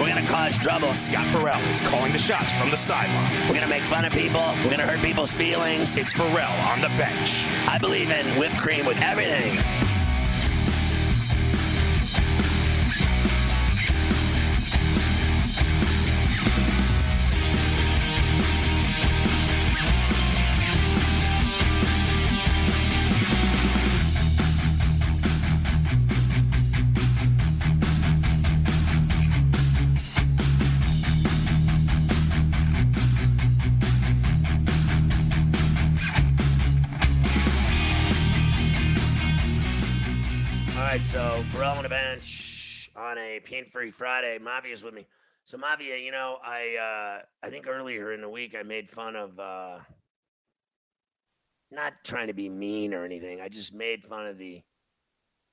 We're gonna cause trouble. Scott Ferrall is calling the shots from the sideline. We're gonna make fun of people. We're gonna hurt people's feelings. It's Ferrall on the bench. I believe in whipped cream with everything. Right, so Ferrall on the bench on a pain-free Friday. Mafia's with me. So Mafia, you know, I uh, I think earlier in the week I made fun of uh, not trying to be mean or anything. I just made fun of the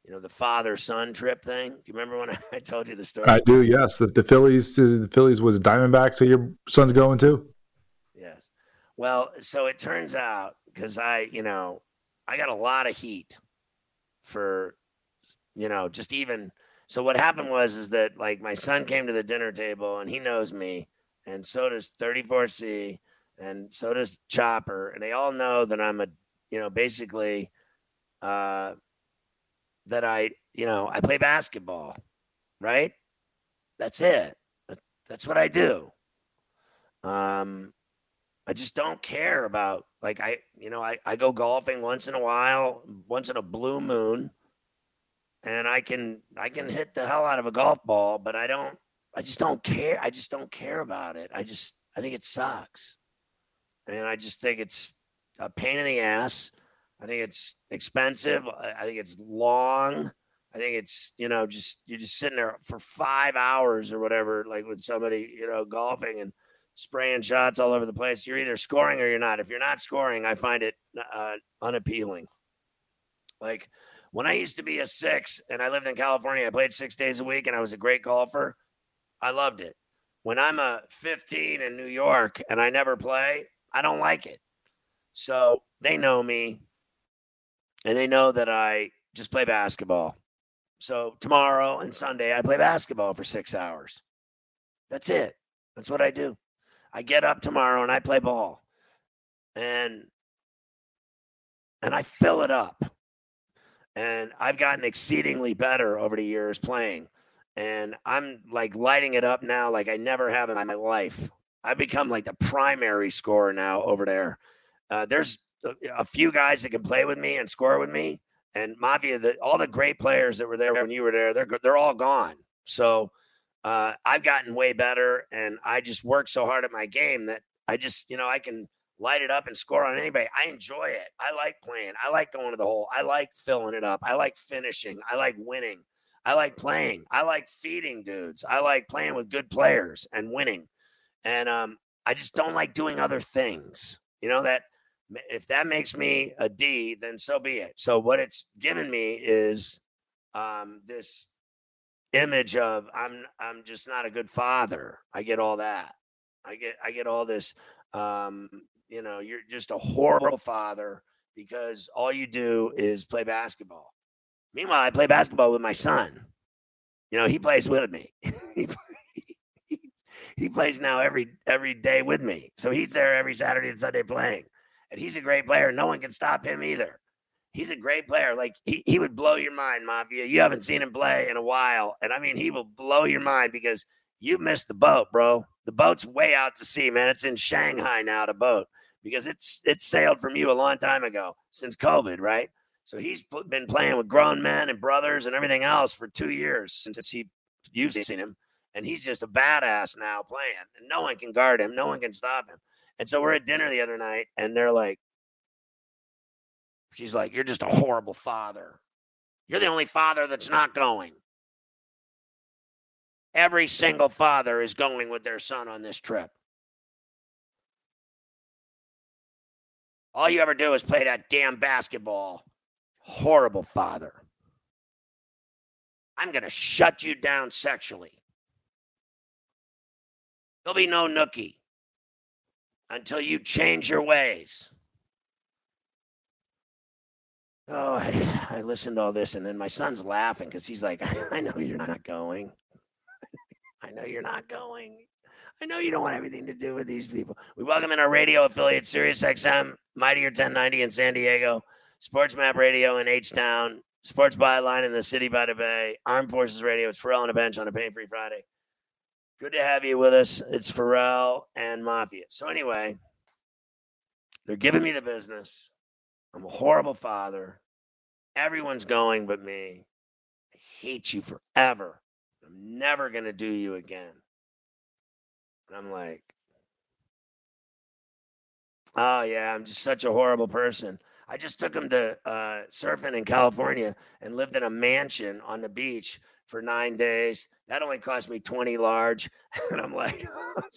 you know the father-son trip thing. Do you remember when I told you the story? I do, yes. The, the Phillies, the Phillies was Diamondbacks. So your son's going too. Yes. Well, so it turns out because I, you know, I got a lot of heat for, you know, just even. So what happened was is that like my son came to the dinner table and he knows me, and so does 34C, and so does Chopper, and they all know that I'm a, you know, basically, uh, that I, you know, I play basketball, right? That's it. That's what I do. Um, I just don't care about like I you know I, I go golfing once in a while, once in a blue moon, and I can I can hit the hell out of a golf ball, but I don't I just don't care. I just don't care about it. I just I think it sucks. And I just think it's a pain in the ass. I think it's expensive. I think it's long. I think it's, you know, just you're just sitting there for five hours or whatever, like with somebody, you know, golfing and spraying shots all over the place. You're either scoring or you're not. If you're not scoring, I find it uh, unappealing. Like when I used to be a six and I lived in California, I played six days a week and I was a great golfer. I loved it. When I'm a 15 in New York and I never play, I don't like it. So they know me and they know that I just play basketball. So tomorrow and Sunday, I play basketball for six hours. That's it. That's what I do. I get up tomorrow and I play ball. And and I fill it up. And I've gotten exceedingly better over the years playing. And I'm like lighting it up now like I never have in my life. I've become like the primary scorer now over there. Uh, there's a, a few guys that can play with me and score with me. And Mafia, the, all the great players that were there when you were there, they're they're all gone. So uh, I've gotten way better, and I just work so hard at my game that I just, you know, I can light it up and score on anybody. I enjoy it. I like playing. I like going to the hole. I like filling it up. I like finishing. I like winning. I like playing. I like feeding dudes. I like playing with good players and winning. And um, I just don't like doing other things. You know that if that makes me a D, then so be it. So what it's given me is um, this image of I'm I'm just not a good father. I get all that. I get I get all this um you know, you're just a horrible father because all you do is play basketball. Meanwhile, I play basketball with my son. You know, he plays with me. he, he plays now every every day with me. So he's there every Saturday and Sunday playing. And he's a great player. No one can stop him either. He's a great player. Like he, he would blow your mind, Mafia. You haven't seen him play in a while. And I mean, he will blow your mind because you missed the boat, bro. The boat's way out to sea, man. It's in Shanghai now, the boat, because it's it's sailed from you a long time ago since COVID, right? So he's been playing with grown men and brothers and everything else for two years since he seen him, and he's just a badass now playing, and no one can guard him, no one can stop him. And so we're at dinner the other night, and they're like, she's like, "You're just a horrible father. You're the only father that's not going." Every single father is going with their son on this trip. All you ever do is play that damn basketball. Horrible father. I'm going to shut you down sexually. There'll be no nookie until you change your ways. Oh, I, I listened to all this, and then my son's laughing because he's like, I know you're not going. I know you're not going. I know you don't want everything to do with these people. We welcome in our radio affiliate, SiriusXM, Mightier 1090 in San Diego, Sports Map Radio in H Town, Sports Byline in the City by the Bay, Armed Forces Radio. It's Ferrall on a bench on a pain free Friday. Good to have you with us. It's Ferrall and Mafia. So, anyway, they're giving me the business. I'm a horrible father. Everyone's going but me. I hate you forever. I'm never going to do you again. And I'm like, oh, yeah, I'm just such a horrible person. I just took him to uh, surfing in California and lived in a mansion on the beach for nine days. That only cost me 20 large. And I'm like,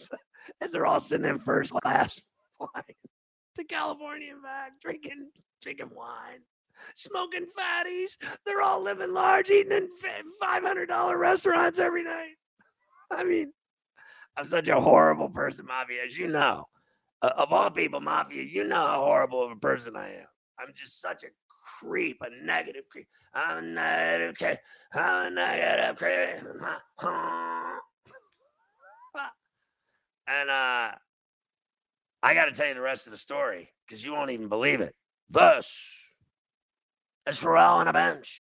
as they're all sitting in first class flying to California and back, drinking, drinking wine smoking fatties. They're all living large, eating in $500 restaurants every night. I mean, I'm such a horrible person, Mafia, as you know. Uh, of all people, Mafia, you know how horrible of a person I am. I'm just such a creep, a negative creep. I'm a negative creep. I'm a negative creep. and uh, I got to tell you the rest of the story because you won't even believe it. Thus is Ferrall on a bench.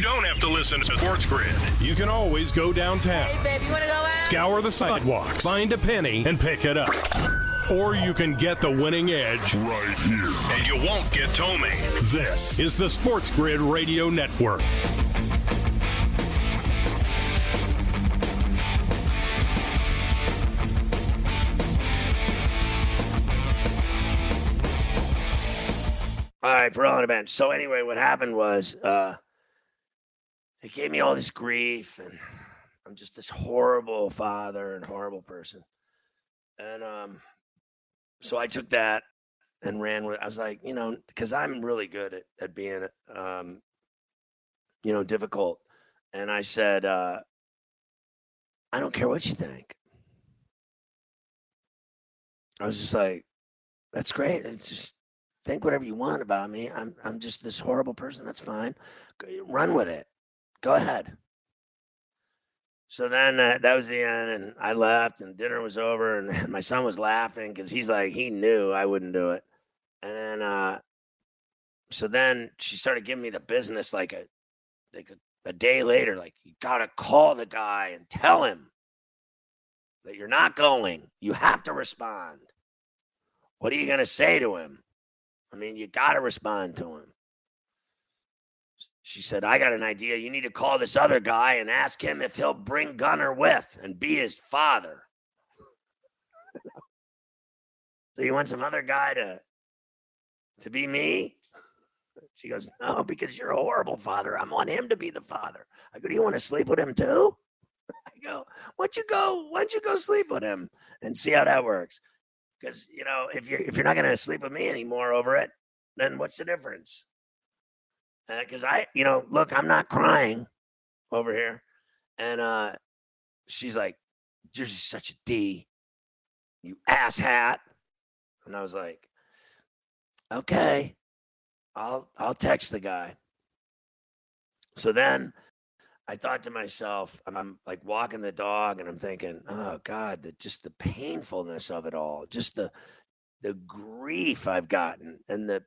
You don't have to listen to Sports Grid. You can always go downtown. Hey, babe, you want to go out? Scour the sidewalks, find a penny, and pick it up. Or you can get the winning edge right here. And you won't get Tomei. This is the Sports Grid Radio Network. All right, for on a bench. So anyway, what happened was uh they gave me all this grief and I'm just this horrible father and horrible person. And um so I took that and ran with I was like, you know, because I'm really good at, at being um you know, difficult. And I said, uh, I don't care what you think. I was just like, that's great. It's just think whatever you want about me. I'm I'm just this horrible person. That's fine. Run with it. Go ahead. So then uh, that was the end, and I left, and dinner was over, and my son was laughing because he's like he knew I wouldn't do it, and then uh, so then she started giving me the business like a like a, a day later, like you gotta call the guy and tell him that you're not going. You have to respond. What are you gonna say to him? I mean, you gotta respond to him. She said, I got an idea. You need to call this other guy and ask him if he'll bring Gunner with and be his father. so you want some other guy to to be me? She goes, No, because you're a horrible father. I want him to be the father. I go, Do you want to sleep with him too? I go, Why don't you go? Why don't you go sleep with him and see how that works? Because you know, if you're if you're not gonna sleep with me anymore over it, then what's the difference? Because uh, I, you know, look, I'm not crying over here. And uh, she's like, You're just such a D, you ass hat. And I was like, Okay, I'll I'll text the guy. So then I thought to myself, and I'm like walking the dog, and I'm thinking, oh God, the, just the painfulness of it all, just the the grief I've gotten, and the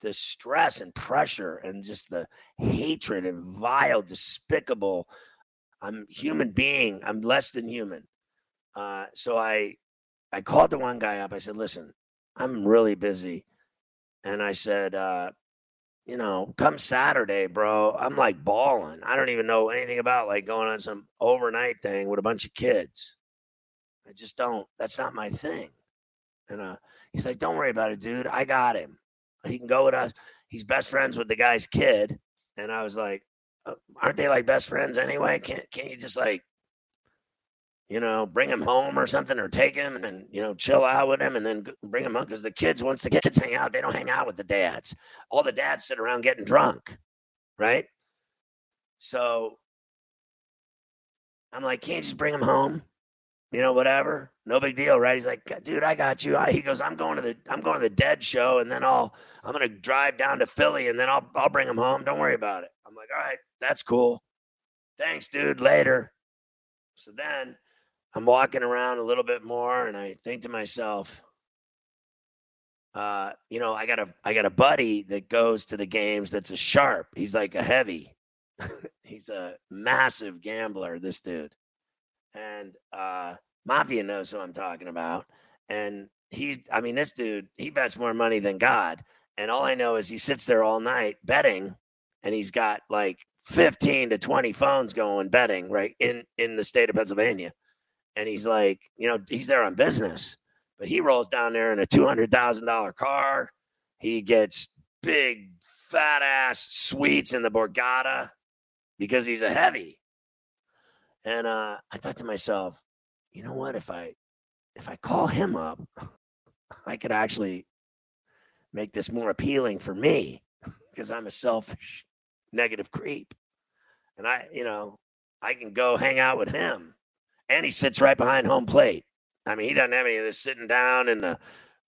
the stress and pressure and just the hatred and vile, despicable. I'm human being. I'm less than human. Uh, so I, I called the one guy up. I said, "Listen, I'm really busy," and I said, uh, "You know, come Saturday, bro. I'm like balling. I don't even know anything about like going on some overnight thing with a bunch of kids. I just don't. That's not my thing." And uh, he's like, "Don't worry about it, dude. I got him." He can go with us. He's best friends with the guy's kid. And I was like, uh, aren't they like best friends anyway? Can't can't you just like, you know, bring him home or something, or take him and you know chill out with him, and then bring him home because the kids once the kids hang out, they don't hang out with the dads. All the dads sit around getting drunk, right? So I'm like, can't you just bring him home? You know, whatever. No big deal, right? He's like, dude, I got you. He goes, I'm going to the I'm going to the Dead show, and then I'll I'm gonna drive down to Philly, and then I'll I'll bring him home. Don't worry about it. I'm like, all right, that's cool. Thanks, dude. Later. So then I'm walking around a little bit more, and I think to myself, uh, you know, I got a I got a buddy that goes to the games. That's a sharp. He's like a heavy. He's a massive gambler. This dude and uh, Mafia knows who I'm talking about. And he's, I mean, this dude, he bets more money than God. And all I know is he sits there all night betting, and he's got like 15 to 20 phones going betting right in in the state of Pennsylvania. And he's like, you know, he's there on business, but he rolls down there in a two hundred thousand dollar car. He gets big fat ass suites in the Borgata because he's a heavy. And uh, I thought to myself, you know what? If I if I call him up, I could actually make this more appealing for me because I'm a selfish, negative creep. And I, you know, I can go hang out with him. And he sits right behind home plate. I mean, he doesn't have any of this sitting down in the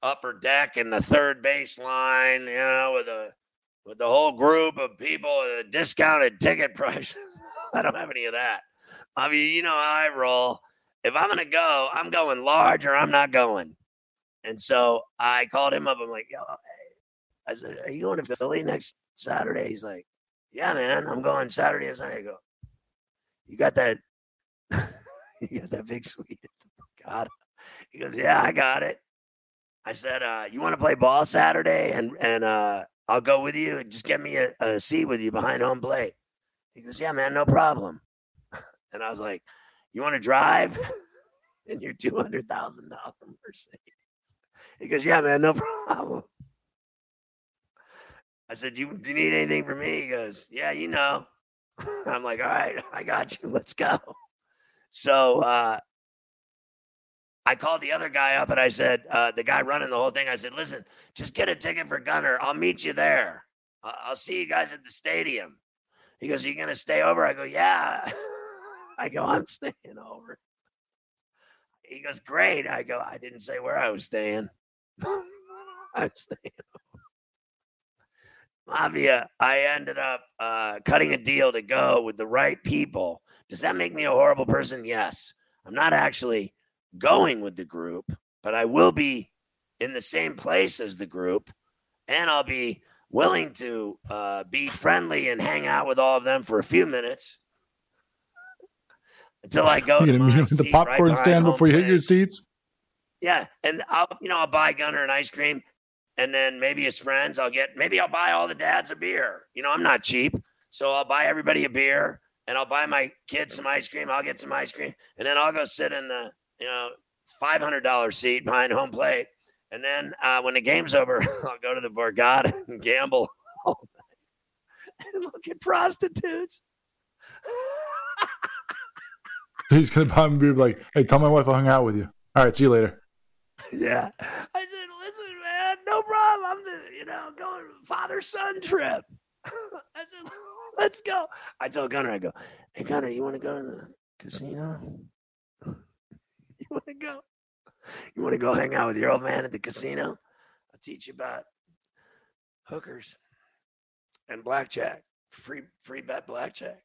upper deck in the third base line, you know, with a with the whole group of people at a discounted ticket price. I don't have any of that. I mean, you know how I roll. If I'm gonna go, I'm going large or I'm not going. And so I called him up. I'm like, yo. I said, Are you going to Philly next Saturday? He's like, Yeah, man, I'm going Saturday and Sunday. I go, You got that you got that big suite God. He goes, Yeah, I got it. I said, uh, you want to play ball Saturday and and uh, I'll go with you. Just get me a, a seat with you behind home plate. He goes, Yeah, man, no problem. And I was like, You want to drive in your $200,000 Mercedes? He goes, Yeah, man, no problem. I said, you, do you need anything from me? He goes, Yeah, you know. I'm like, All right, I got you. Let's go. So uh, I called the other guy up and I said, uh, The guy running the whole thing, I said, Listen, just get a ticket for Gunner. I'll meet you there. I'll see you guys at the stadium. He goes, Are you going to stay over? I go, Yeah. I go, I'm staying over. He goes, Great. I go, I didn't say where I was staying. I'm staying over. Mafia, I ended up uh, cutting a deal to go with the right people. Does that make me a horrible person? Yes. I'm not actually going with the group, but I will be in the same place as the group, and I'll be willing to uh, be friendly and hang out with all of them for a few minutes until I go to meet the popcorn right stand before you hit your seats. Yeah, and I'll you know I'll buy Gunner an ice cream, and then maybe his friends I'll get maybe I'll buy all the dads a beer. You know I'm not cheap, so I'll buy everybody a beer, and I'll buy my kids some ice cream. I'll get some ice cream, and then I'll go sit in the you know five hundred dollar seat behind home plate, and then uh, when the game's over, I'll go to the Borgata and gamble and look at prostitutes. He's gonna beer, be like, "Hey, tell my wife I hung out with you. All right, see you later." Yeah. I said, listen, man, no problem. I'm the, you know, going father son trip. I said, let's go. I told Gunner, I go, hey, Gunner, you want to go to the casino? you want to go? You want to go hang out with your old man at the casino? I'll teach you about hookers and blackjack. Free, free bet blackjack.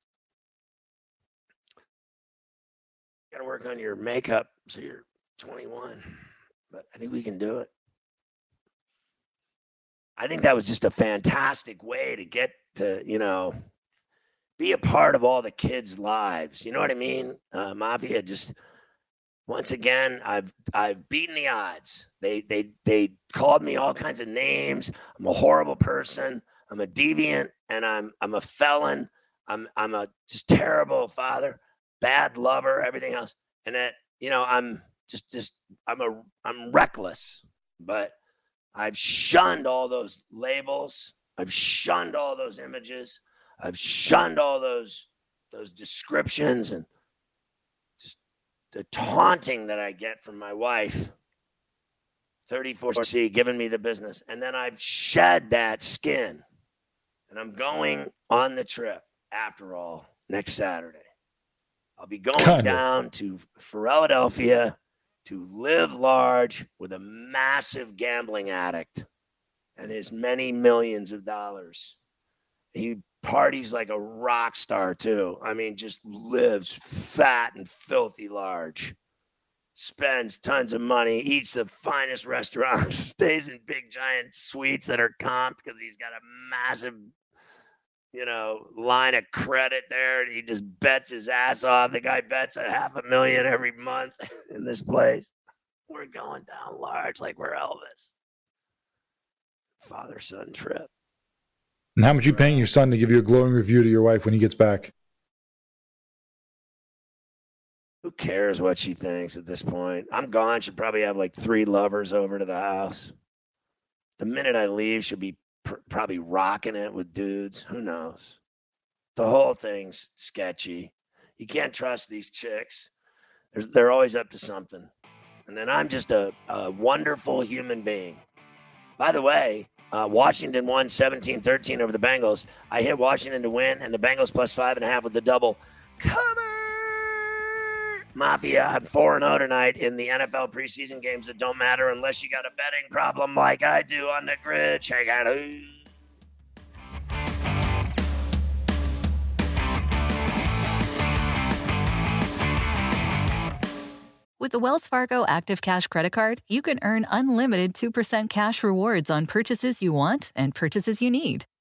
Got to work on your makeup so you're 21 but I think we can do it. I think that was just a fantastic way to get to, you know, be a part of all the kids' lives. You know what I mean? Uh, Mafia just once again, I've I've beaten the odds. They they they called me all kinds of names. I'm a horrible person. I'm a deviant, and I'm I'm a felon. I'm I'm a just terrible father, bad lover, everything else. And that you know I'm just just I'm a I'm reckless, but I've shunned all those labels. I've shunned all those images. I've shunned all those those descriptions and just the taunting that I get from my wife. 34C giving me the business. And then I've shed that skin. And I'm going on the trip after all next Saturday. I'll be going Kind of. down to Philadelphia to live large with a massive gambling addict and his many millions of dollars. He parties like a rock star, too. I mean, just lives fat and filthy large, spends tons of money, eats the finest restaurants, stays in big giant suites that are comped because he's got a massive you know, line of credit there. And he just bets his ass off. The guy bets a half a million every month in this place. We're going down large like we're Elvis. Father son trip. And how much you paying your son to give you a glowing review to your wife when he gets back? Who cares what she thinks at this point? I'm gone. She'll probably have like three lovers over to the house. The minute I leave, she'll be pr- probably rocking it with dudes. Who knows? The whole thing's sketchy. You can't trust these chicks. They're, they're always up to something. And then I'm just a, a wonderful human being. By the way, uh, Washington won 17 13 over the Bengals. I hit Washington to win, and the Bengals plus five and a half with the double. Cover! Mafia, I'm 4 0 tonight in the NFL preseason games that don't matter unless you got a betting problem like I do on the grid. Check out who. With the Wells Fargo Active Cash Credit Card, you can earn unlimited 2% cash rewards on purchases you want and purchases you need.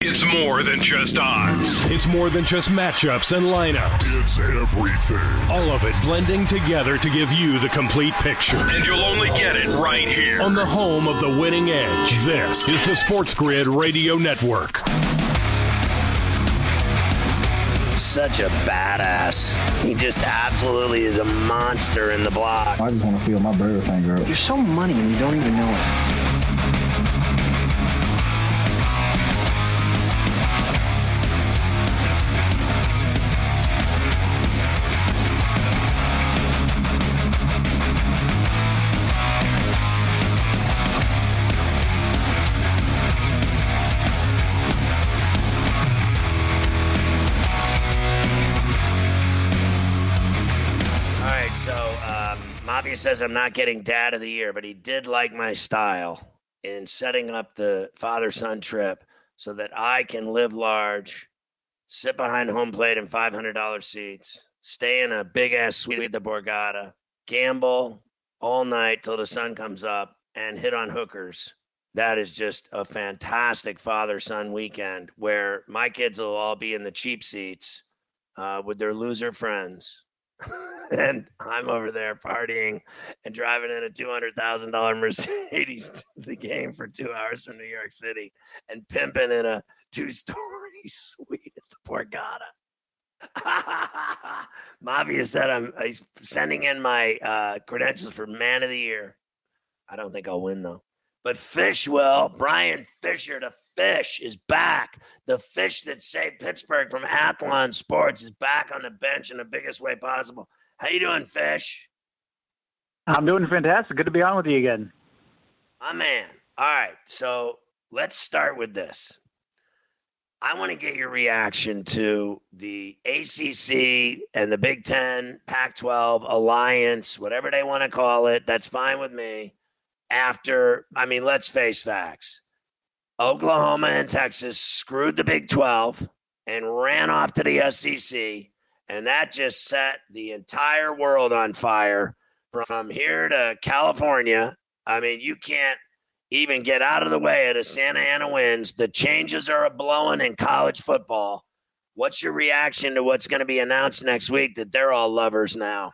It's more than just odds. It's more than just matchups and lineups. It's everything. All of it blending together to give you the complete picture. And you'll only get it right here on the home of the winning edge. This is the Sports Grid Radio Network. Such a badass. He just absolutely is a monster in the block. I just want to feel my bird finger up. You're so money and you don't even know it. Says I'm not getting dad of the year, but he did like my style in setting up the father son trip so that I can live large, sit behind home plate in $500 seats, stay in a big ass suite at the Borgata, gamble all night till the sun comes up, and hit on hookers. That is just a fantastic father son weekend where my kids will all be in the cheap seats uh, with their loser friends. and I'm over there partying and driving in a two hundred thousand dollar Mercedes to the game for two hours from New York City and pimping in a two story suite at the Borgata. Mafia said I'm he's sending in my uh, credentials for Man of the Year. I don't think I'll win though. But Fish will. Brian Fisher, the fish, is back. The fish that saved Pittsburgh from Athlon Sports is back on the bench in the biggest way possible. How you doing, Fish? I'm doing fantastic. Good to be on with you again. My man. All right. So let's start with this. I want to get your reaction to the ACC and the Big Ten, Pac 12 alliance, whatever they want to call it. That's fine with me. After, I mean, let's face facts. Oklahoma and Texas screwed the Big 12 and ran off to the SEC. And that just set the entire world on fire from here to California. I mean, you can't even get out of the way of the Santa Ana winds. The changes are blowing in college football. What's your reaction to what's going to be announced next week that they're all lovers now?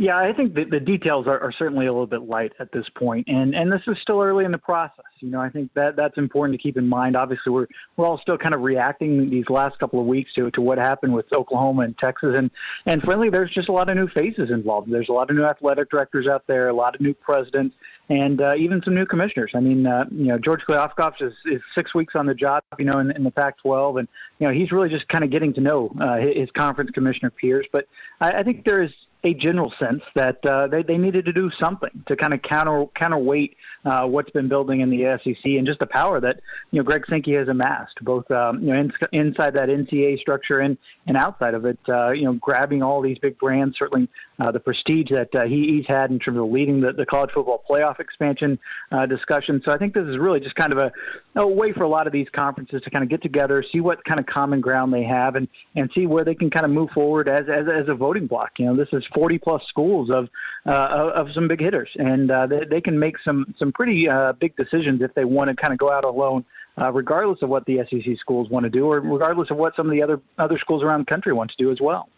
Yeah, I think the, the details are, are certainly a little bit light at this point, and and this is still early in the process. You know, I think that that's important to keep in mind. Obviously, we're we're all still kind of reacting these last couple of weeks to to what happened with Oklahoma and Texas, and and frankly, there's just a lot of new faces involved. There's a lot of new athletic directors out there, a lot of new presidents, and uh, even some new commissioners. I mean, uh, you know, George Kliavkoff is, is six weeks on the job, you know, in, in the Pac-12, and you know, he's really just kind of getting to know uh, his conference commissioner peers. But I, I think there is a general sense that uh, they, they needed to do something to kind of counter counterweight uh, what's been building in the SEC and just the power that you know Greg Sankey has amassed, both um, you know in, inside that NCAA structure and and outside of it. Uh, you know, grabbing all these big brands, certainly uh, the prestige that uh, he, he's had in terms of leading the, the college football playoff expansion uh, discussion. So I think this is really just kind of a, a way for a lot of these conferences to kind of get together, see what kind of common ground they have, and and see where they can kind of move forward as as, as a voting block. You know, this is 40 plus schools of uh, of some big hitters, and uh, they, they can make some some pretty uh, big decisions if they want to kind of go out alone, uh, regardless of what the SEC schools want to do, or regardless of what some of the other other schools around the country want to do as well.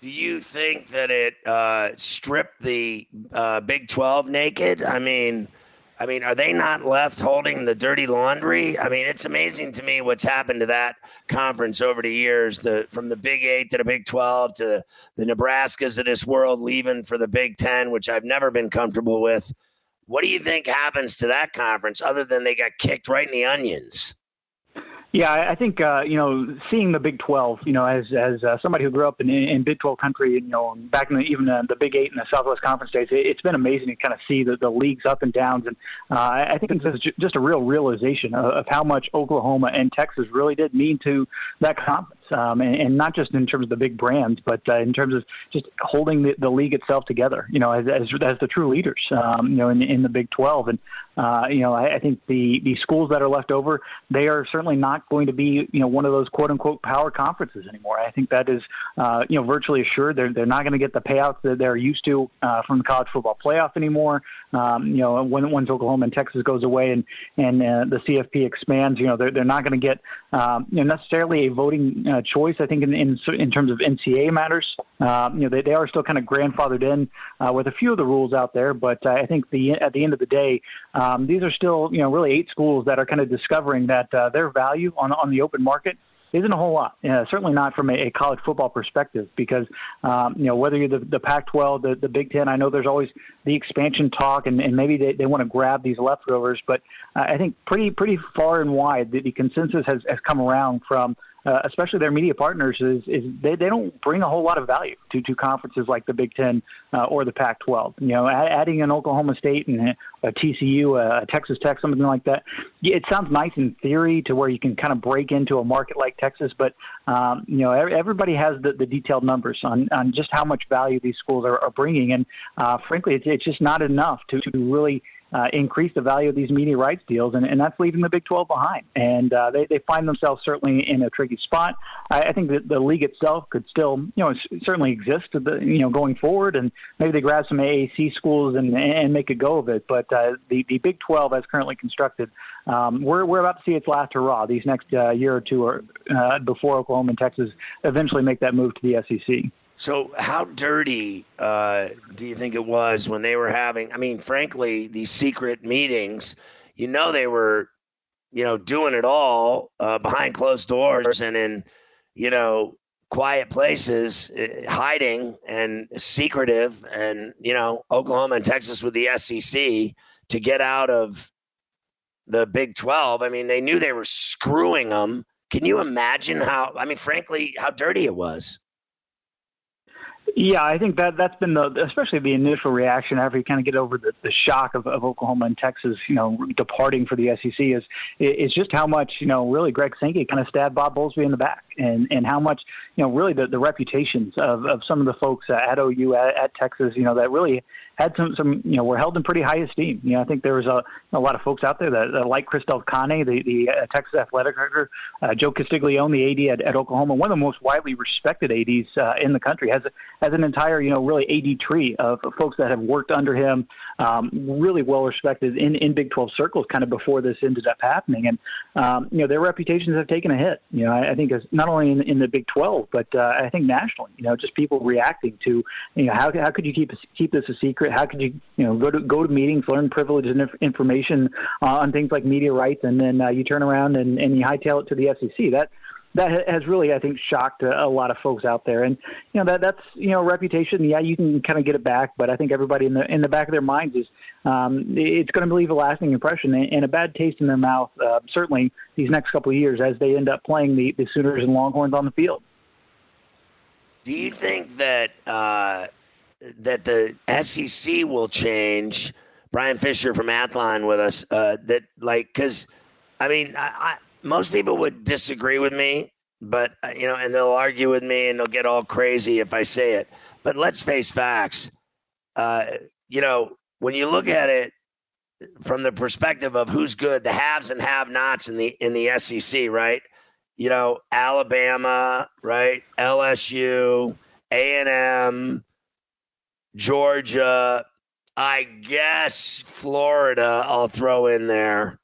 Do you think that it uh, stripped the uh, Big Twelve naked? I mean. I mean, are they not left holding the dirty laundry? I mean, it's amazing to me what's happened to that conference over the years. The from the Big Eight to the Big Twelve to the, the Nebraskas of this world leaving for the Big Ten, which I've never been comfortable with. What do you think happens to that conference other than they got kicked right in the onions? Yeah, I think uh, you know seeing the Big Twelve, you know, as as uh, somebody who grew up in, in Big Twelve country, you know, back in the, even uh, the Big Eight and the Southwest Conference days, it, it's been amazing to kind of see the, the leagues up and downs, and uh, I think it's just a real realization of, of how much Oklahoma and Texas really did mean to that conference um, and, and, not just in terms of the big brands, but uh, in terms of just holding the, the league itself together. You know, as, as, as the true leaders. Um, you know, in, in the Big 12, and uh, you know, I, I think the the schools that are left over, they are certainly not going to be you know one of those quote unquote power conferences anymore. I think that is uh, you know virtually assured. They're they're not going to get the payouts that they're used to uh, from the college football playoff anymore. Um, you know, when once Oklahoma and Texas goes away and and uh, the CFP expands, you know, they're they're not going to get um, you know necessarily a voting uh, choice. I think in, in in terms of NCAA matters, um, you know, they they are still kind of grandfathered in uh, with a few of the rules out there. But uh, I think the at the end of the day, um, these are still you know really eight schools that are kind of discovering that uh, their value on on the open market isn't a whole lot. Uh, certainly not from a, a, college football perspective, because um, you know whether you're the, the Pac-12, the, the Big Ten. I know there's always the expansion talk, and, and maybe they, they want to grab these leftovers, but uh, I think pretty pretty far and wide the, the consensus has, has come around from uh, especially their media partners, is, is they, they don't bring a whole lot of value to, to conferences like the Big Ten uh, or the Pac-12. You know, adding an Oklahoma State and a TCU, a Texas Tech, something like that. It sounds nice in theory to where you can kind of break into a market like Texas, but um, you know, everybody has the, the detailed numbers on, on just how much value these schools are, are bringing, and uh, frankly, it's, it's just not enough to, to really uh, increase the value of these media rights deals, and, and that's leaving the Big 12 behind. And uh, they, they find themselves certainly in a tricky spot. I, I think that the league itself could still, you know, certainly exist, the, you know, going forward, and maybe they grab some AAC schools and, and make a go of it. But uh, the, the Big 12, as currently constructed, um, we're, we're about to see its last hurrah these next uh, year or two or, uh, before Oklahoma and Texas eventually make that move to the SEC. So, how dirty uh, do you think it was when they were having? I mean, frankly, these secret meetings. You know, they were, you know, doing it all uh, behind closed doors and in, you know, quiet places, uh, hiding and secretive. And you know, Oklahoma and Texas with the SEC to get out of the Big Twelve. I mean, they knew they were screwing them. Can you imagine how? I mean, frankly, how dirty it was. Yeah, I think that that's been the especially the initial reaction after you kind of get over the, the shock of, of Oklahoma and Texas, you know, departing for the SEC is is just how much you know really Greg Sankey kind of stabbed Bob Bowlesby in the back, and and how much you know really the, the reputations of, of some of the folks at OU at, at Texas, you know, that really had some some you know were held in pretty high esteem. You know, I think there was a a lot of folks out there that, that like Chris Del the the uh, Texas athletic director, uh, Joe Castiglione, the AD at, at Oklahoma, one of the most widely respected ads uh, in the country, has has an entire you know really AD tree of folks that have worked under him, um, really well respected in in Big 12 circles, kind of before this ended up happening, and um, you know their reputations have taken a hit. You know, I, I think as not only in, in the Big 12, but uh, I think nationally. You know, just people reacting to you know how how could you keep keep this a secret? How could you you know go to go to meetings, learn privileged information uh, on things like media rights, and then uh, you turn around and, and you hightail it to the SEC? That that has really, I think, shocked a, a, lot of folks out there. And you know that that's you know reputation. Yeah, you can kind of get it back, but I think everybody in the in the back of their minds is um, it's going to leave a lasting impression and a bad taste in their mouth. Uh, certainly, these next couple of years as they end up playing the, the Sooners and Longhorns on the field. Do you think that uh, that the SEC will change? Brian Fisher from Athlon with us. Uh, that like because I mean I, most people would disagree with me, but uh, you know, and they'll argue with me and they'll get all crazy if I say it. But let's face facts. Uh, you know, when you look at it from the perspective of who's good, the haves and have-nots in the in the SEC, right? You know, Alabama, right? LSU, A and M, Georgia. I guess Florida. I'll throw in there.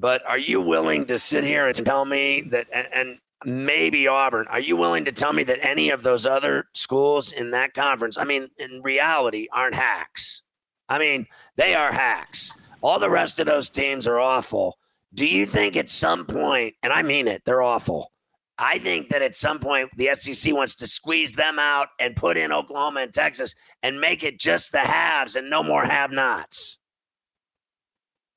But are you willing to sit here and tell me that, and, and maybe Auburn, are you willing to tell me that any of those other schools in that conference, I mean, in reality, aren't hacks? I mean, they are hacks. All the rest of those teams are awful. Do you think at some point, and I mean it, they're awful. I think that at some point the SEC wants to squeeze them out and put in Oklahoma and Texas and make it just the haves and no more have nots.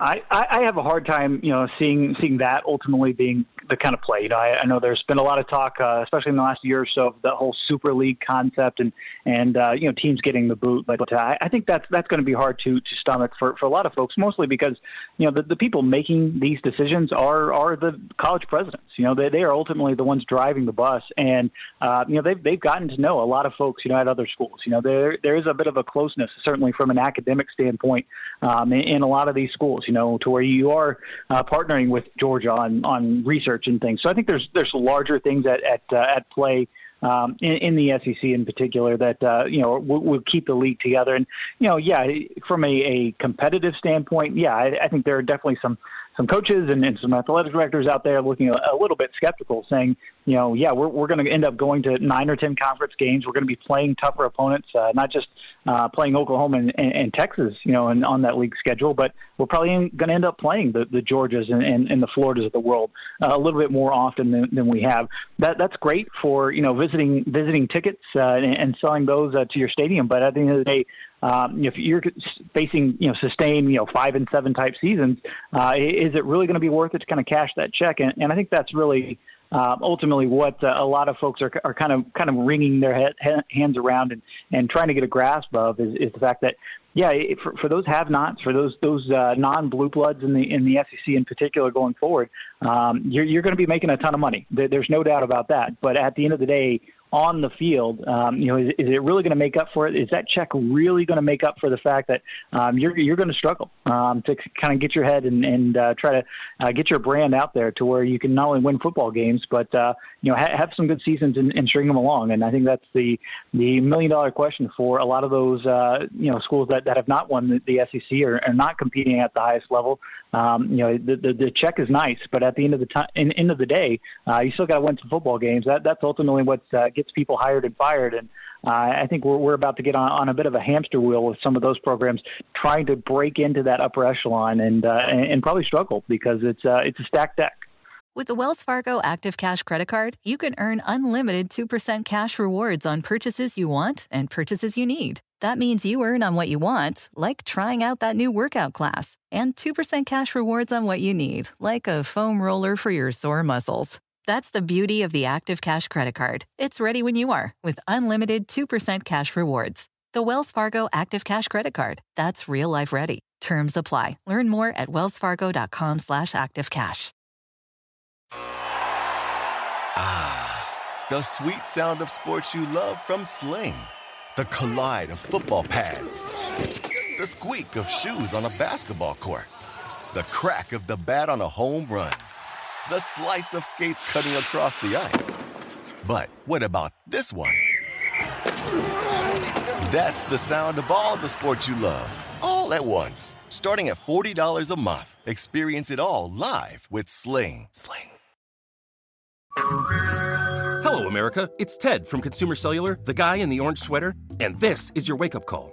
I, I have a hard time, you know, seeing seeing that ultimately being the kind of play. You know, I, I know there's been a lot of talk, uh, especially in the last year or so, of the whole Super League concept and and uh, you know teams getting the boot. But uh, I think that's that's going to be hard to to stomach for, for a lot of folks, mostly because you know the, the people making these decisions are are the college presidents. You know, they they are ultimately the ones driving the bus, and uh, you know they've they've gotten to know a lot of folks. You know, at other schools. You know, there there is a bit of a closeness, certainly from an academic standpoint, um, in, in a lot of these schools. You know, to where you are uh, partnering with Georgia on on research and things. So I think there's there's larger things at at uh, at play. Um, in, in the SEC in particular, that uh, you know will, will keep the league together, and you know, yeah, from a, a competitive standpoint, yeah, I, I think there are definitely some some coaches and, and some athletic directors out there looking a, a little bit skeptical, saying, you know, yeah, we're, we're going to end up going to nine or 10 conference games. We're going to be playing tougher opponents, uh, not just uh, playing Oklahoma and, and, and Texas, you know, and on that league schedule, but we're probably going to end up playing the, the Georgias and, and, and the Floridas of the world uh, a little bit more often than, than we have. That That's great for, you know, visiting visiting tickets uh, and, and selling those uh, to your stadium. But at the end of the day, um, if you're facing, you know, sustained, you know, five and seven type seasons, uh, is it really going to be worth it to kind of cash that check? And, and I think that's really uh, ultimately what uh, a lot of folks are, are kind of kind of wringing their head, hands around and, and trying to get a grasp of is, is the fact that yeah, for, for those have-nots, for those those uh, non-blue bloods in the in the SEC in particular going forward, um, you're you're going to be making a ton of money. There's no doubt about that. But at the end of the day, on the field, um, you know, is, is it really going to make up for it? Is that check really going to make up for the fact that um, you're you're going to struggle um, to kind of get your head and, and uh, try to uh, get your brand out there to where you can not only win football games but uh, you know ha- have some good seasons and, and string them along. And I think that's the the million dollar question for a lot of those uh, you know schools that, that have not won the, the SEC or are not competing at the highest level. Um, you know, the, the the check is nice, but at the end of the time, end of the day, uh, you still got to win some football games. That that's ultimately what uh, people hired and fired. And uh, I think we're we're about to get on, on a bit of a hamster wheel with some of those programs trying to break into that upper echelon and uh, and, and probably struggle because it's uh, it's a stacked deck. With the Wells Fargo Active Cash Credit Card, you can earn unlimited 2% cash rewards on purchases you want and purchases you need. That means you earn on what you want, like trying out that new workout class, and 2% cash rewards on what you need, like a foam roller for your sore muscles. That's the beauty of the Active Cash Credit Card. It's ready when you are with unlimited 2% cash rewards. The Wells Fargo Active Cash Credit Card. That's real life ready. Terms apply. Learn more at wellsfargo.com slash activecash. Ah, the sweet sound of sports you love from Sling. The collide of football pads. The squeak of shoes on a basketball court. The crack of the bat on a home run. The slice of skates cutting across the ice. But what about this one? That's the sound of all the sports you love, all at once. Starting at $40 a month. Experience it all live with Sling. Sling. Hello, America. It's Ted from Consumer Cellular, the guy in the orange sweater, and this is your wake up call.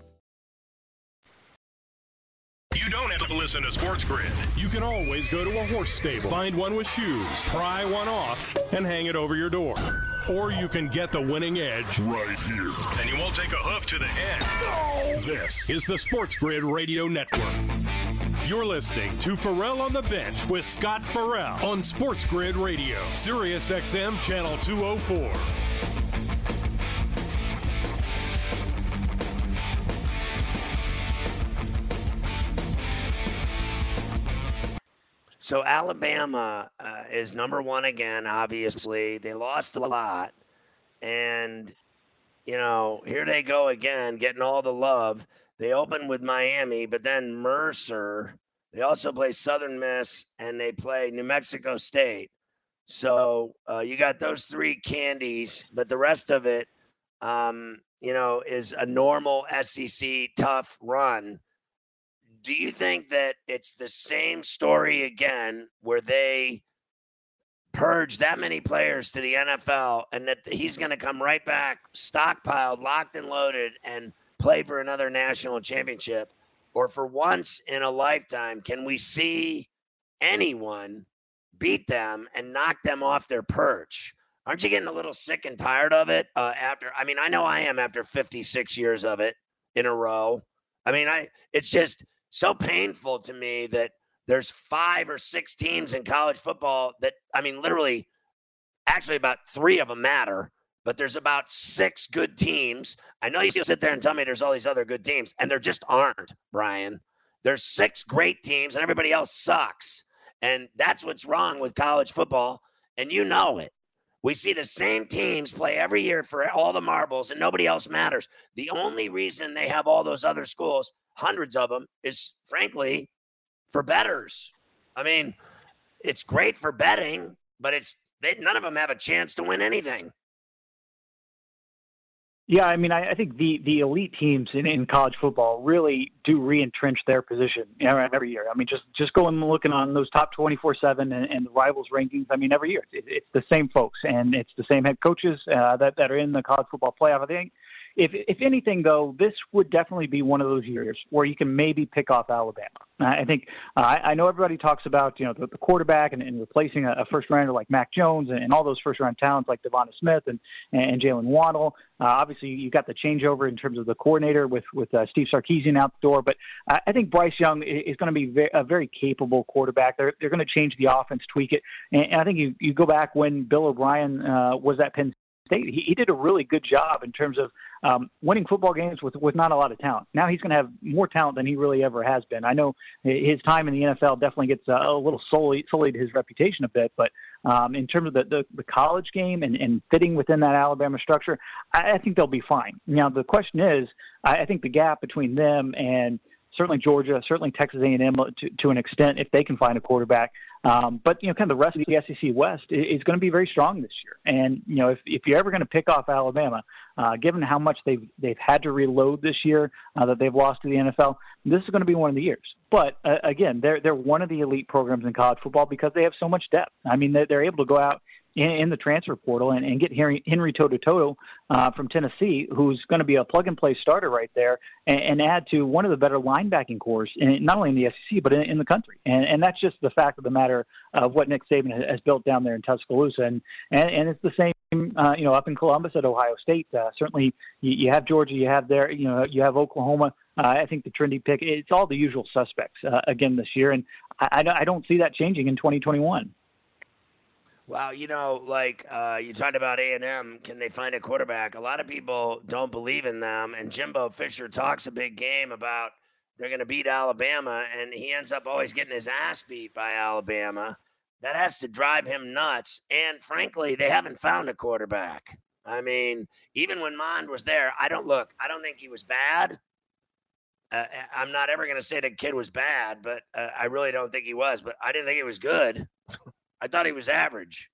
To listen to Sports Grid. You can always go to a horse stable, find one with shoes, pry one off, and hang it over your door. Or you can get the winning edge right here. And you won't take a hoof to the head. This is the Sports Grid Radio Network. You're listening to Ferrall on the Bench with Scott Ferrall on Sports Grid Radio, Sirius XM Channel 204. So Alabama uh, is number one again. Obviously, they lost a lot, and you know here they go again, getting all the love. They open with Miami, but then Mercer. They also play Southern Miss, and they play New Mexico State. So uh, you got those three candies, but the rest of it, um, you know, is a normal SEC tough run do you think that it's the same story again where they purge that many players to the NFL and that he's going to come right back, stockpiled, locked and loaded, and play for another national championship? Or for once in a lifetime, can we see anyone beat them and knock them off their perch? Aren't you getting a little sick and tired of it uh, after? I mean, I know I am after 56 years of it in a row. I mean, I it's just so painful to me that there's five or six teams in college football that I mean, literally, actually about three of them matter, but there's about six good teams. I know you sit there and tell me there's all these other good teams, and there just aren't, Brian. There's six great teams, and everybody else sucks. And that's what's wrong with college football, and you know it. We see the same teams play every year for all the marbles, and nobody else matters. The only reason they have all those other schools, hundreds of them, is frankly for betters. I mean, it's great for betting, but it's they, none of them have a chance to win anything. Yeah, I mean, I, I think the the elite teams in, in college football really do re-entrench their position every year. I mean, just just going and looking on those top twenty four seven and the rivals rankings. I mean, every year it's, it's the same folks and it's the same head coaches uh, that that are in the college football playoff. I think if if anything, though, this would definitely be one of those years where you can maybe pick off Alabama. I think uh, I, I know everybody talks about you know the, the quarterback and, and replacing a, a first rounder like Mac Jones and, and all those first round talents like Devonta Smith and and Jalen Waddle. Uh, obviously, you got the changeover in terms of the coordinator with with uh, Steve Sarkisian out the door, but uh, I think Bryce Young is going to be very, a very capable quarterback. They're they're going to change the offense, tweak it, and, and I think you you go back when Bill O'Brien uh, was at Penn State, he, he did a really good job in terms of um, winning football games with with not a lot of talent. Now he's going to have more talent than he really ever has been. I know his time in the NFL definitely gets a, a little sullied, sullied his reputation a bit, but um, in terms of the, the, the college game and, and fitting within that Alabama structure, I, I think they'll be fine. Now the question is, I, I think the gap between them and certainly Georgia, certainly Texas A&M to, to an extent if they can find a quarterback. Um, but you know, kind of the rest of the SEC West is, going to be very strong this year. And you know, if if you're ever going to pick off Alabama, uh, given how much they've they've had to reload this year, uh, that they've lost to the NFL, this is going to be one of the years. But uh, again, they're they're one of the elite programs in college football because they have so much depth. I mean, they're, they're able to go out in, in the transfer portal and, and get Henry, Henry To'oTo'o uh, from Tennessee, who's going to be a plug and play starter right there, and, and add to one of the better linebacking cores, in, not only in the SEC but in, in the country. And, and that's just the fact of the matter of what Nick Saban has built down there in Tuscaloosa, and and, and it's the same. Uh, you know, up in Columbus at Ohio State, uh, certainly you, you have Georgia, you have there, you know, you have Oklahoma. Uh, I think the trendy pick. It's all the usual suspects uh, again this year, and I, I don't see that changing in 2021. Well, you know, like uh, you talked about A and M. Can they find a quarterback? A lot of people don't believe in them, and Jimbo Fisher talks a big game about they're going to beat Alabama, and he ends up always getting his ass beat by Alabama. That has to drive him nuts. And frankly, they haven't found a quarterback. I mean, even when Mond was there, I don't look. I don't think he was bad. Uh, I'm not ever going to say the kid was bad, but uh, I really don't think he was. But I didn't think he was good. I thought he was average.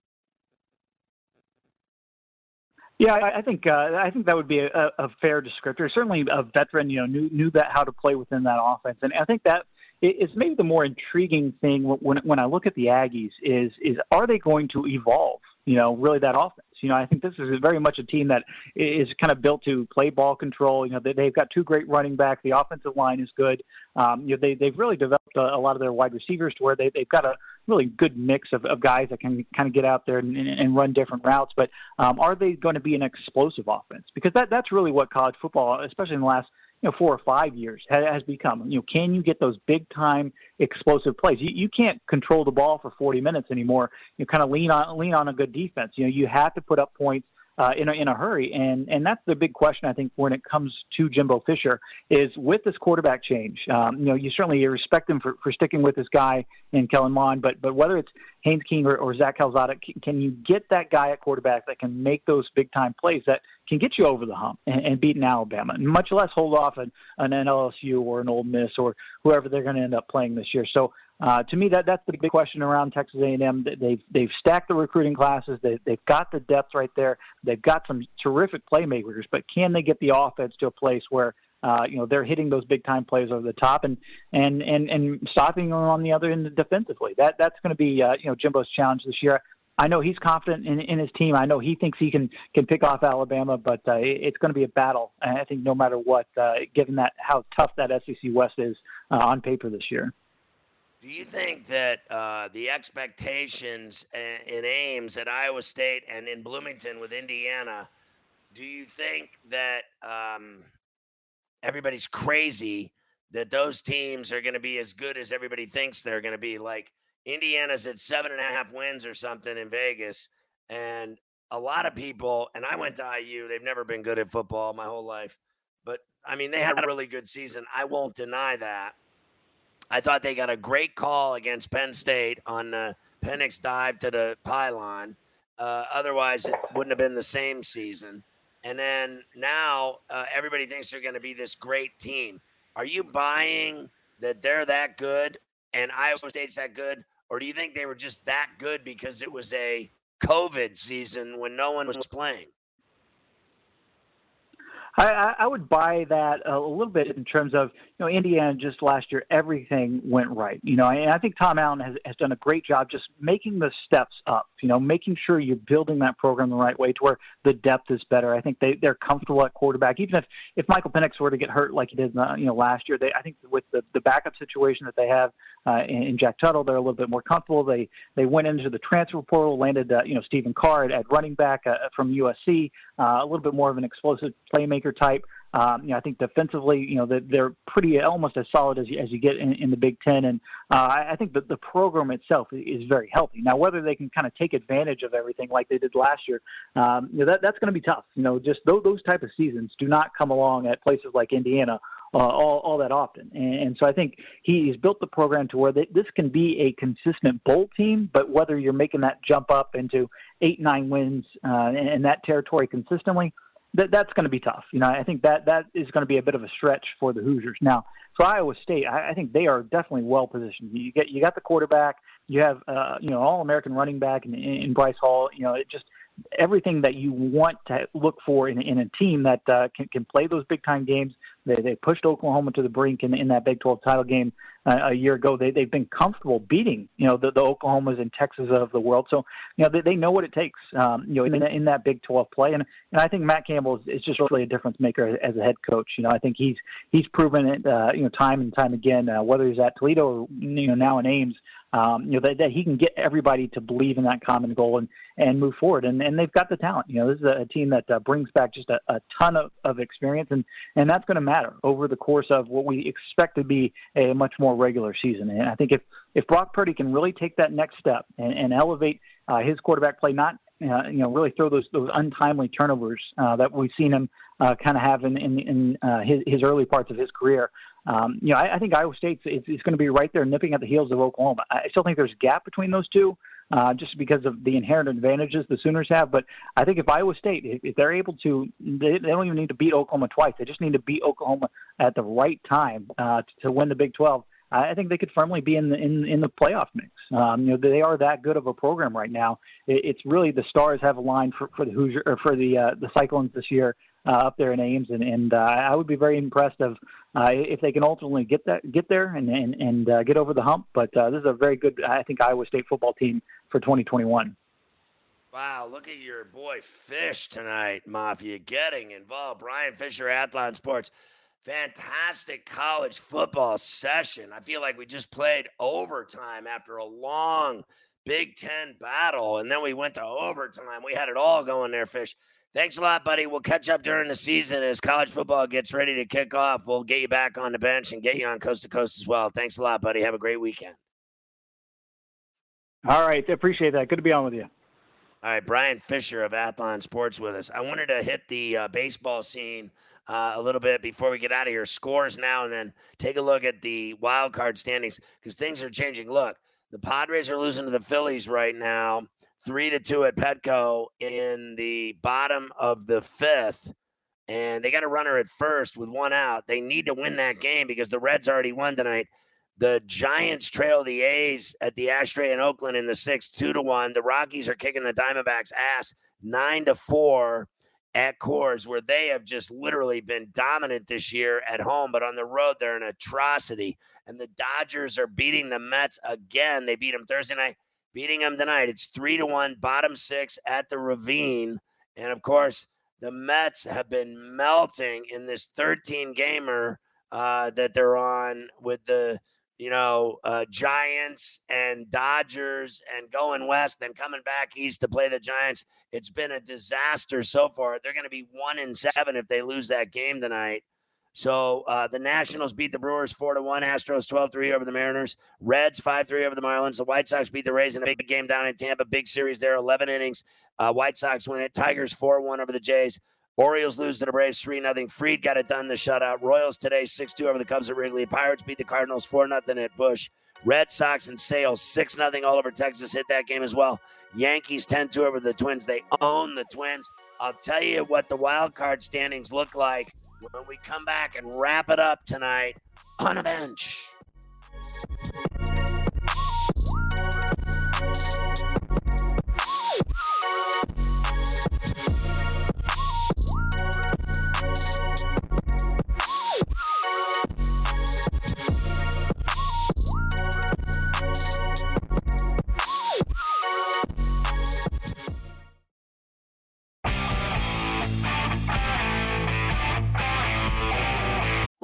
Yeah, I, think uh, I think that would be a, a, fair descriptor. Certainly, a veteran, you know, knew knew that how to play within that offense, and I think that is maybe the more intriguing thing when when I look at the Aggies is is are they going to evolve? You know, really that offense. You know, I think this is very much a team that is kind of built to play ball control. You know, they, they've got two great running backs. The offensive line is good. Um, you know, they they've really developed a, a lot of their wide receivers to where they they've got a really good mix of, of guys that can kind of get out there and, and run different routes. But um, are they going to be an explosive offense? Because that that's really what college football, especially in the last you know four or five years has become. You know, can you get those big time explosive plays? You, you can't control the ball for 40 minutes anymore. You kind of lean on lean on a good defense. You know, you have to put up points uh, in a in a hurry, and and that's the big question I think when it comes to Jimbo Fisher is with this quarterback change. Um, you know, you certainly respect him for, for sticking with this guy in Kellen Mond, but but whether it's Haynes King or, or Zach Calzada, can you get that guy at quarterback that can make those big time plays that can get you over the hump and, and beat an Alabama, much less hold off an, an LSU or an Ole Miss or whoever they're going to end up playing this year. So uh, to me, that that's the big question around Texas A&M. They've they've stacked the recruiting classes. They, they've got the depth right there. They've got some terrific playmakers, but can they get the offense to a place where uh, you know they're hitting those big time plays over the top and and and and stopping them on the other end defensively? That that's going to be uh, you know Jimbo's challenge this year. I know he's confident in, in his team. I know he thinks he can can pick off Alabama, but uh, it's going to be a battle. I think no matter what, uh, given that how tough that SEC West is uh, on paper this year. Do you think that uh, the expectations in Ames at Iowa State and in Bloomington with Indiana? Do you think that um, everybody's crazy that those teams are going to be as good as everybody thinks they're going to be? Like Indiana's at seven and a half wins or something in Vegas. And a lot of people, and I went to IU, they've never been good at football my whole life. But I mean, they had a really good season. I won't deny that. I thought they got a great call against Penn State on the Penix dive to the pylon. Uh, otherwise, it wouldn't have been the same season. And then now uh, everybody thinks they're going to be this great team. Are you buying that they're that good and Iowa State's that good? Or do you think they were just that good because it was a COVID season when no one was playing? I, I would buy that a little bit in terms of you know Indiana just last year everything went right you know and I think Tom Allen has, has done a great job just making the steps up you know making sure you're building that program the right way to where the depth is better. I think they they're comfortable at quarterback. Even if if Michael Penix were to get hurt like he did you know last year they I think with the the backup situation that they have uh, in, in Jack Tuttle they're a little bit more comfortable. They they went into the transfer portal landed uh, you know Stephen Carr at, at running back uh, from USC uh, a little bit more of an explosive playmaker type. Um, you know, I think defensively, you know, they're, they're pretty almost as solid as you, as you get in, in the Big Ten, and uh, I think that the program itself is very healthy. Now, whether they can kind of take advantage of everything like they did last year, um, you know, that that's going to be tough. You know, just those, those type of seasons do not come along at places like Indiana uh, all, all that often. And, and, so I think he's built the program to where they, this can be a consistent bowl team, but whether you're making that jump up into eight, nine wins uh, in, in that territory consistently, that, that's going to be tough. You know, I think that that is going to be a bit of a stretch for the Hoosiers. Now, for Iowa State, I, I think they are definitely well positioned. You get you got the quarterback, you have uh, you know all American running back in, in Breece Hall. You know, it just everything that you want to look for in, in a team that uh, can, can play those big time games. They, they pushed Oklahoma to the brink in, in that Big 12 title game uh, a year ago. They, they've been comfortable beating, you know, the, the Oklahomas and Texas of the world. So, you know, they, they know what it takes, um, you know, in, in that Big 12 play. And, and I think Matt Campbell is, is just really a difference maker as a head coach. You know, I think he's, he's proven it, uh, you know, time and time again, uh, whether he's at Toledo or, you know, now in Ames, um, you know that, that he can get everybody to believe in that common goal and and move forward. And and they've got the talent. You know, this is a, team that uh, brings back just a, a ton of, of experience, and and that's going to matter over the course of what we expect to be a much more regular season. And I think if if Brock Purdy can really take that next step and, and elevate uh, his quarterback play, not uh, you know really throw those those untimely turnovers uh, that we've seen him uh, kind of have in in, in uh, his his early parts of his career um, you know, I, I think Iowa State is, is going to be right there nipping at the heels of Oklahoma. I still think there's a gap between those two. Uh, just because of the inherent advantages the Sooners have. But I think if Iowa State, if, they're able to, they, they, don't even need to beat Oklahoma twice. They just need to beat Oklahoma at the right time uh, to, to win the Big 12. I think they could firmly be in the in, in the playoff mix. Um, you know, they are that good of a program right now. It, it's really the stars have aligned for, for the Hoosier or for the uh, the Cyclones this year uh, up there in Ames, and and uh, I would be very impressed of uh, if they can ultimately get that get there and and, and uh, get over the hump. But uh, this is a very good, I think, Iowa State football team for 2021. Wow, look at your boy Fish tonight, Mafia, getting involved. Brian Fisher, Athlon Sports. Fantastic college football session. I feel like we just played overtime after a long Big Ten battle, and then we went to overtime. We had it all going there, Fish. Thanks a lot, buddy. We'll catch up during the season as college football gets ready to kick off. We'll get you back on the bench and get you on coast to coast as well. Thanks a lot, buddy. Have a great weekend. All right. Appreciate that. Good to be on with you. All right. Brian Fisher of Athlon Sports with us. I wanted to hit the uh, baseball scene uh, a little bit before we get out of here. Scores now and then take a look at the wild card standings because things are changing. Look, the Padres are losing to the Phillies right now three to two at Petco in the bottom of the fifth. And they got a runner at first with one out. They need to win that mm-hmm. game because the Reds already won tonight. The Giants trail the A's at the Ashtray in Oakland in the sixth, two to one. The Rockies are kicking the Diamondbacks' ass nine to four at Coors, where they have just literally been dominant this year at home, but on the road they're an atrocity. And the Dodgers are beating the Mets again. They beat them Thursday night beating them tonight. It's three to one, bottom six at the Ravine, and of course the Mets have been melting in this 13 gamer uh, that they're on with the you know uh, Giants and Dodgers and going west, then coming back east to play the Giants. It's been a disaster so far. They're going to be one in seven if they lose that game tonight. So uh, the Nationals beat the Brewers four to one. Astros 12-3 over the Mariners. Reds 5-3 over the Marlins. The White Sox beat the Rays in a big game down in Tampa. Big series there, 11 innings. Uh, White Sox win it. Tigers 4-1 over the Jays. Orioles lose to the Braves 3 0. Fried got it done the shutout. Royals today 6 2 over the Cubs at Wrigley. Pirates beat the Cardinals 4 0 at Busch. Red Sox and Sales 6 0 all over Texas hit that game as well. Yankees 10 2 over the Twins. They own the Twins. I'll tell you what the wild card standings look like when we come back and wrap it up tonight on a bench.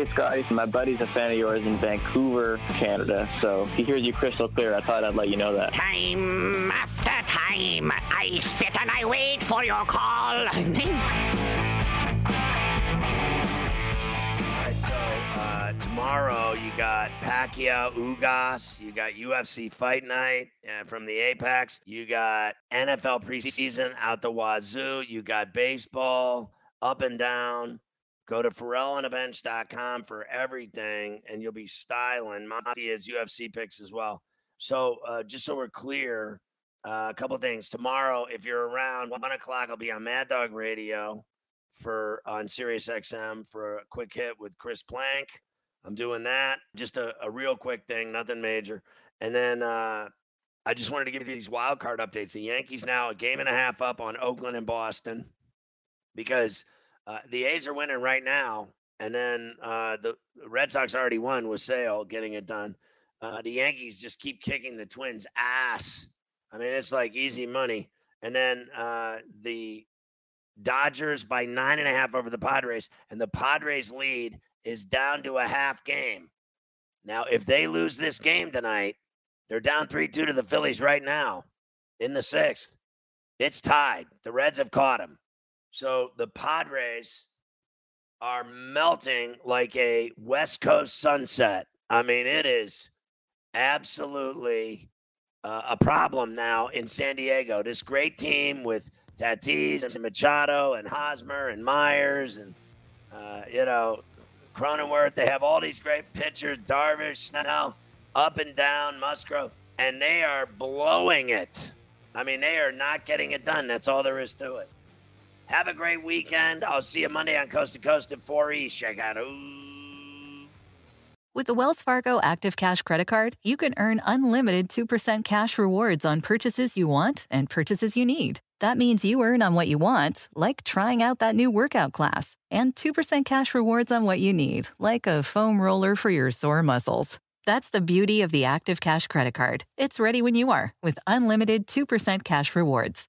Hey, Scotty. My buddy's a fan of yours in Vancouver, Canada, so he hears you crystal clear. I thought I'd let you know that. Time after time, I sit and I wait for your call. All right, so uh, tomorrow you got Pacquiao, Ugas, you got UFC Fight Night uh, from the Apex, you got NFL preseason out the wazoo, you got baseball up and down. Go to FerrallOnABench.com for everything, and you'll be styling Mafia's UFC picks as well. So, uh, just so we're clear, uh, a couple things. Tomorrow, if you're around, one o'clock, I'll be on Mad Dog Radio for on Sirius XM for a quick hit with Chris Plank. I'm doing that. Just a, a real quick thing, nothing major. And then uh, I just wanted to give you these wild card updates. The Yankees now a game and a half up on Oakland and Boston because – uh, the A's are winning right now, and then uh, the Red Sox already won with Sale getting it done. Uh, the Yankees just keep kicking the Twins' ass. I mean, it's like easy money. And then uh, the Dodgers by nine and a half over the Padres, and the Padres lead is down to a half game. Now, if they lose this game tonight, they're down 3 2 to the Phillies right now in the sixth. It's tied. The Reds have caught them. So the Padres are melting like a West Coast sunset. I mean, it is absolutely uh, a problem now in San Diego. This great team with Tatis and Machado and Hosmer and Myers and, uh, you know, Cronenworth. They have all these great pitchers, Darvish, Snell, up and down, Musgrove, and they are blowing it I mean, they are not getting it done. That's all there is to it. Have a great weekend. I'll see you Monday on Coast to Coast at 4 East. Check out. With the Wells Fargo Active Cash Credit Card, you can earn unlimited 2% cash rewards on purchases you want and purchases you need. That means you earn on what you want, like trying out that new workout class, and 2% cash rewards on what you need, like a foam roller for your sore muscles. That's the beauty of the Active Cash Credit Card. It's ready when you are with unlimited 2% cash rewards.